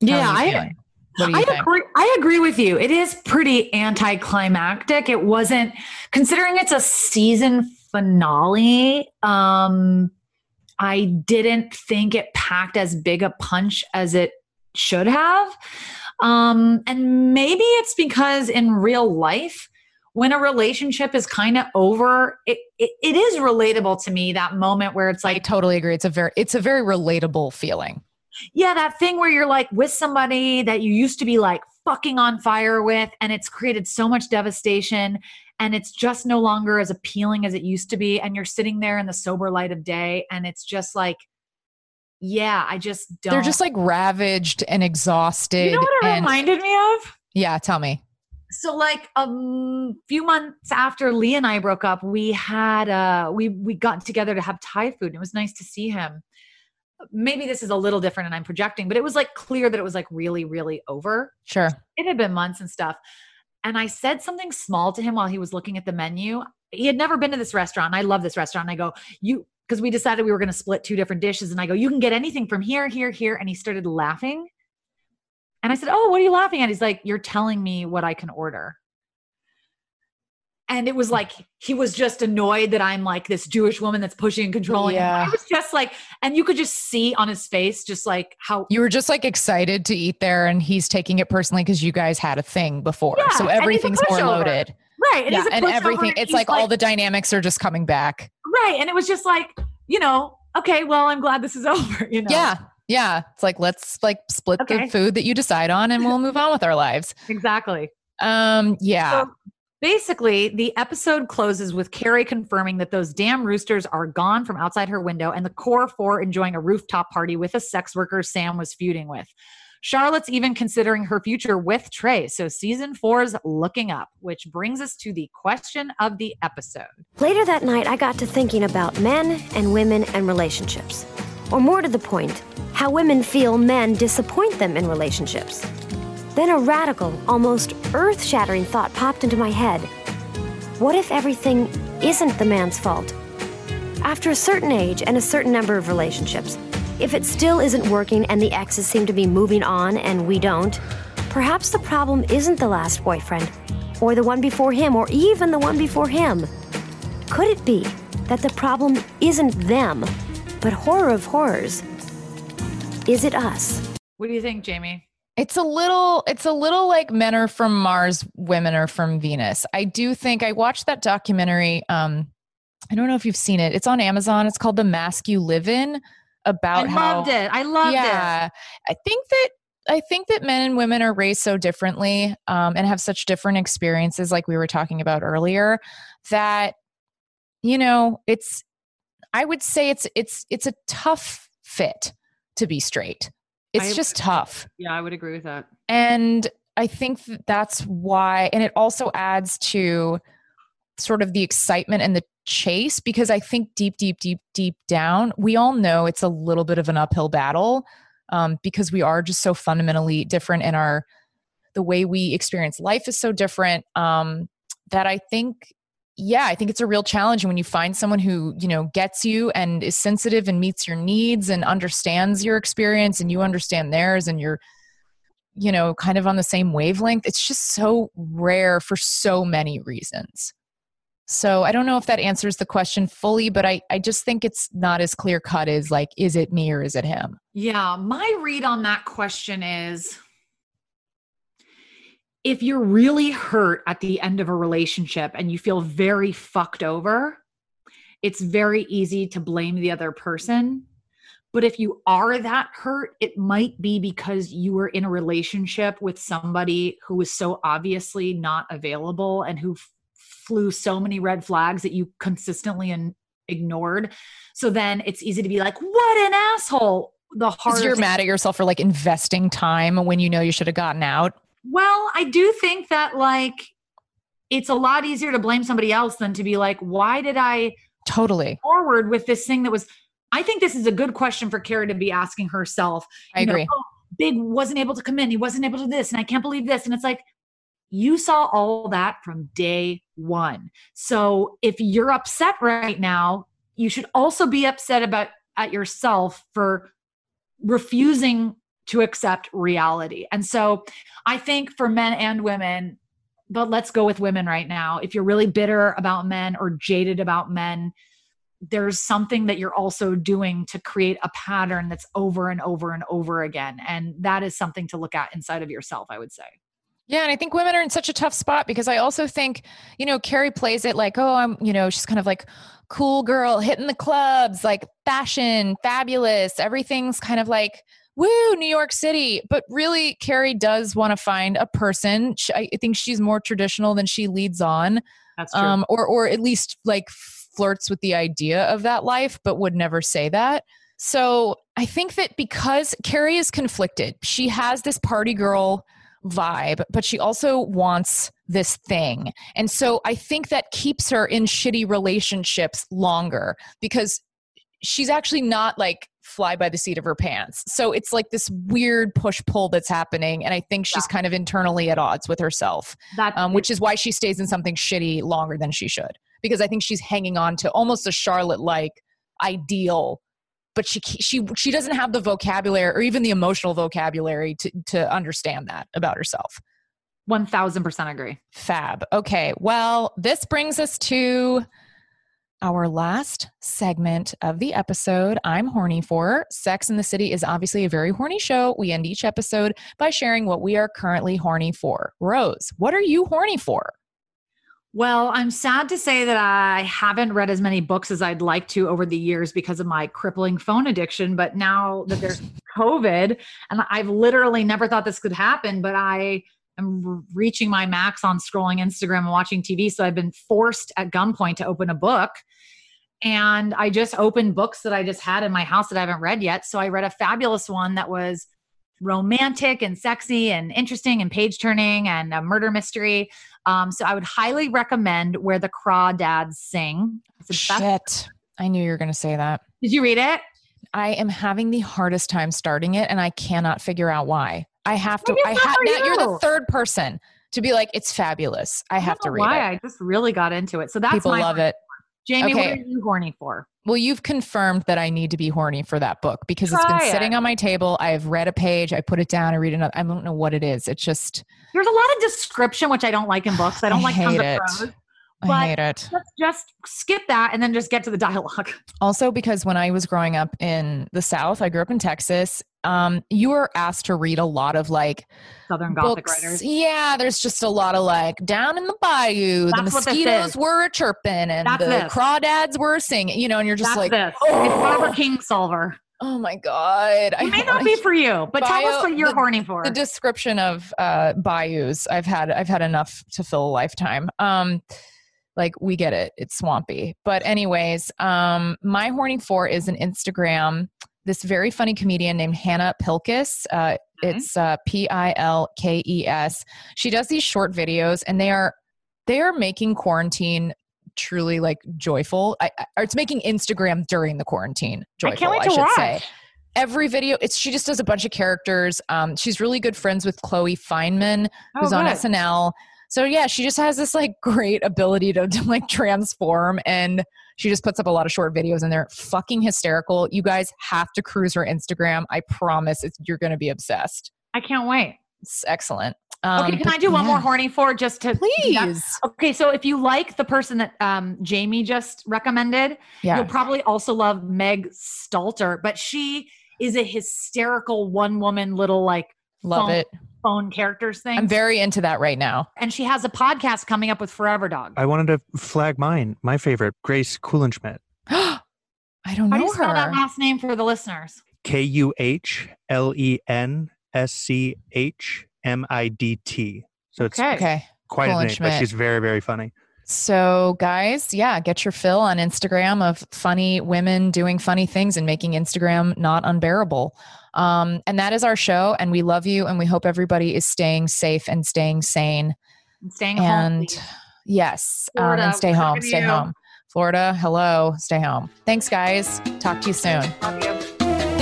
Yeah, I, feeling? What do you I think? agree. I agree with you. It is pretty anticlimactic. It wasn't considering it's a season finale. Um, I didn't think it packed as big a punch as it should have. Um, and maybe it's because in real life, when a relationship is kind of over, it, it, it is relatable to me that moment where it's like I like, totally agree. It's a very, it's a very relatable feeling. yeah, that thing where you're like with somebody that you used to be like fucking on fire with, and it's created so much devastation, and it's just no longer as appealing as it used to be. And you're sitting there in the sober light of day, and it's just like, yeah, I just don't. They're just like ravaged and exhausted. you know what it and, reminded me of? yeah, tell me. So like a um, few months after Lee and I broke up, we had uh we we got together to have Thai food. And it was nice to see him. Maybe this is a little different and I'm projecting, but it was like clear that it was like really, really over. Sure. It had been months and stuff. And I said something small to him while he was looking at the menu. He had never been to this restaurant. I love this restaurant. I go, you because we decided we were going to split two different dishes. And I go, you can get anything from here, here, here. And he started laughing. And I said, Oh, what are you laughing at? He's like, You're telling me what I can order. And it was like he was just annoyed that I'm like this Jewish woman that's pushing and controlling. Yeah. I was just like, and you could just see on his face, just like how You were just like excited to eat there, and he's taking it personally because you guys had a thing before. Yeah, so and everything's more loaded. right. And yeah, and everything. and It's he's like, all the dynamics are just coming back. right. And it was just like, you know, okay, well, I'm glad this is over. You know, Yeah. Yeah. It's like, let's like split Okay. the food that you decide on and we'll move on with our lives. exactly. Um, yeah. So basically, the episode closes with Carrie confirming that those damn roosters are gone from outside her window and the core four enjoying a rooftop party with a sex worker Sam was feuding with. Charlotte's even considering her future with Trey. So season four's looking up, which brings us to the question of the episode. Later that night, I got to thinking about men and women and relationships. Or more to the point, how women feel men disappoint them in relationships. Then a radical, almost earth shattering thought popped into my head. What if everything isn't the man's fault? After a certain age and a certain number of relationships, if it still isn't working and the exes seem to be moving on and we don't, perhaps the problem isn't the last boyfriend, or the one before him, or even the one before him. Could it be that the problem isn't them, but horror of horrors? Is it us? What do you think, Jamie? It's a little it's a little like men are from Mars, women are from Venus. I do think I watched that documentary um I don't know if you've seen it. It's on Amazon. It's called The Mask You Live In about I how loved it. I loved yeah, it. I think that I think that men and women are raised so differently um, and have such different experiences, like we were talking about earlier, that you know it's. I would say it's it's it's a tough fit to be straight. It's I- just tough. Yeah, I would agree with that. And I think that that's why, and it also adds to sort of the excitement and the chase because I think deep, deep, deep, deep down, we all know it's a little bit of an uphill battle um, because we are just so fundamentally different in our, the way we experience life is so different um, that I think. Yeah, I think it's a real challenge when you find someone who, you know, gets you and is sensitive and meets your needs and understands your experience and you understand theirs and you're you know, kind of on the same wavelength. It's just so rare for so many reasons. So I don't know if that answers the question fully, but I, I just think it's not as clear cut as like, is it me or is it him? Yeah, my read on that question is if you're really hurt at the end of a relationship and you feel very fucked over, it's very easy to blame the other person. But if you are that hurt, it might be because you were in a relationship with somebody who was so obviously not available and who f- flew so many red flags that you consistently and ignored. So then it's easy to be like, what an asshole. The harder you're mad at yourself for like investing time when you know you should have gotten out. Well, I do think that like it's a lot easier to blame somebody else than to be like, why did I Totally. forward with this thing that was I think this is a good question for Carrie to be asking herself. I You know, agree. "Oh, Big wasn't able to come in. He wasn't able to this, and I can't believe this. And it's like you saw all that from day one. So if you're upset right now, you should also be upset about at yourself for refusing to accept reality. And so I think for men and women, but let's go with women right now. If you're really bitter about men or jaded about men, there's something that you're also doing to create a pattern that's over and over and over again. And that is something to look at inside of yourself, I would say. Yeah, and I think women are in such a tough spot because I also think, you know, Carrie plays it like, oh, I'm, you know, she's kind of like cool girl hitting the clubs, like fashion, fabulous. Everything's kind of like, woo, New York City. But really, Carrie does want to find a person. She, I think she's more traditional than she leads on, That's true. um, or or at least like flirts with the idea of that life, but would never say that. So I think that because Carrie is conflicted, she has this party girl vibe, but she also wants this thing. And so I think that keeps her in shitty relationships longer because she's actually not like fly by the seat of her pants. So it's like this weird push pull that's happening. And I think she's kind of internally at odds with herself, um, which is why she stays in something shitty longer than she should. Because I think she's hanging on to almost a Charlotte like ideal but she she she doesn't have the vocabulary or even the emotional vocabulary to to understand that about herself. 1000% agree. Fab. Okay. Well, this brings us to our last segment of the episode. I'm horny for. Sex in the City is obviously a very horny show. We end each episode by sharing what we are currently horny for. Rose, what are you horny for? Well, I'm sad to say that I haven't read as many books as I'd like to over the years because of my crippling phone addiction. But now that there's COVID, and I've literally never thought this could happen, but I am reaching my max on scrolling Instagram and watching TV. So I've been forced at gunpoint to open a book. And I just opened books that I just had in my house that I haven't read yet. So I read a fabulous one that was romantic and sexy and interesting and page turning and a murder mystery. Um, so I would highly recommend Where the Crawdads Sing. The best- Shit. I knew you were going to say that. Did you read it? I am having the hardest time starting it and I cannot figure out why. I have to I have now you're the third person to be like it's fabulous. I have to read why. it. I just really got into it. So that's People my love it. Jamie, what are you horny for? Well, you've confirmed that I need to be horny for that book because it's been Try sitting on my table. I've read a page, I put it down, I read another. I don't know what it is. It's just There's a lot of description, which I don't like in books. I don't I like hate it. prose. I hate it. Let's just skip that and then just get to the dialogue. Also, because when I was growing up in the South, I grew up in Texas. Um, you were asked to read a lot of like Southern Gothic books. writers. Yeah, there's just a lot of like down in the bayou, the That's this mosquitoes were chirping and That's the this. crawdads were singing. You know, and you're just That's like, oh, It's Barbara Kingsolver. oh my god, It may not be for you, but tell us what you're the- horny for. the description of uh bayous i've had i've had enough to fill a lifetime um like we get it it's swampy but anyways um my horny for is an instagram this very funny comedian named hannah pilkes uh it's uh p-i-l-k-e-s she does these short videos and they are they are making quarantine truly like joyful. I, I- or it's making instagram during the quarantine joyful I can't wait to should watch. say every video it's she just does a bunch of characters. Um she's really good friends with chloe fineman who's Oh, on snl so yeah she just has this like great ability to, to like transform and she just puts up a lot of short videos and they're fucking hysterical. You guys have to cruise her instagram. I promise it's, you're gonna be obsessed. I can't wait. it's excellent. Um, okay, can I do one more horny for just to Yeah. please. Okay, so if you like the person that um, Jamie just recommended, yeah. you'll probably also love Meg Stalter, but she is a hysterical one woman little like love phone, it phone characters thing. i'm very into that right now and she has a podcast coming up with Forever Dog. I wanted to flag mine, my favorite, Grace Kuhlenschmidt. i don't How do know you spell that last name for the listeners? K U H L E N S C H M I D T. So it's Okay. okay quite a name, but she's very, very funny. So, guys, yeah, get your fill on Instagram of funny women doing funny things and making Instagram not unbearable. Um, and that is our show. And we love you. And we hope everybody is staying safe and staying sane. And staying home. And please. yes, um, Florida, and stay home. Stay you. home. Florida, hello, stay home. Thanks, guys. Talk to you soon.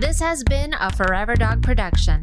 This has been a Forever Dog production.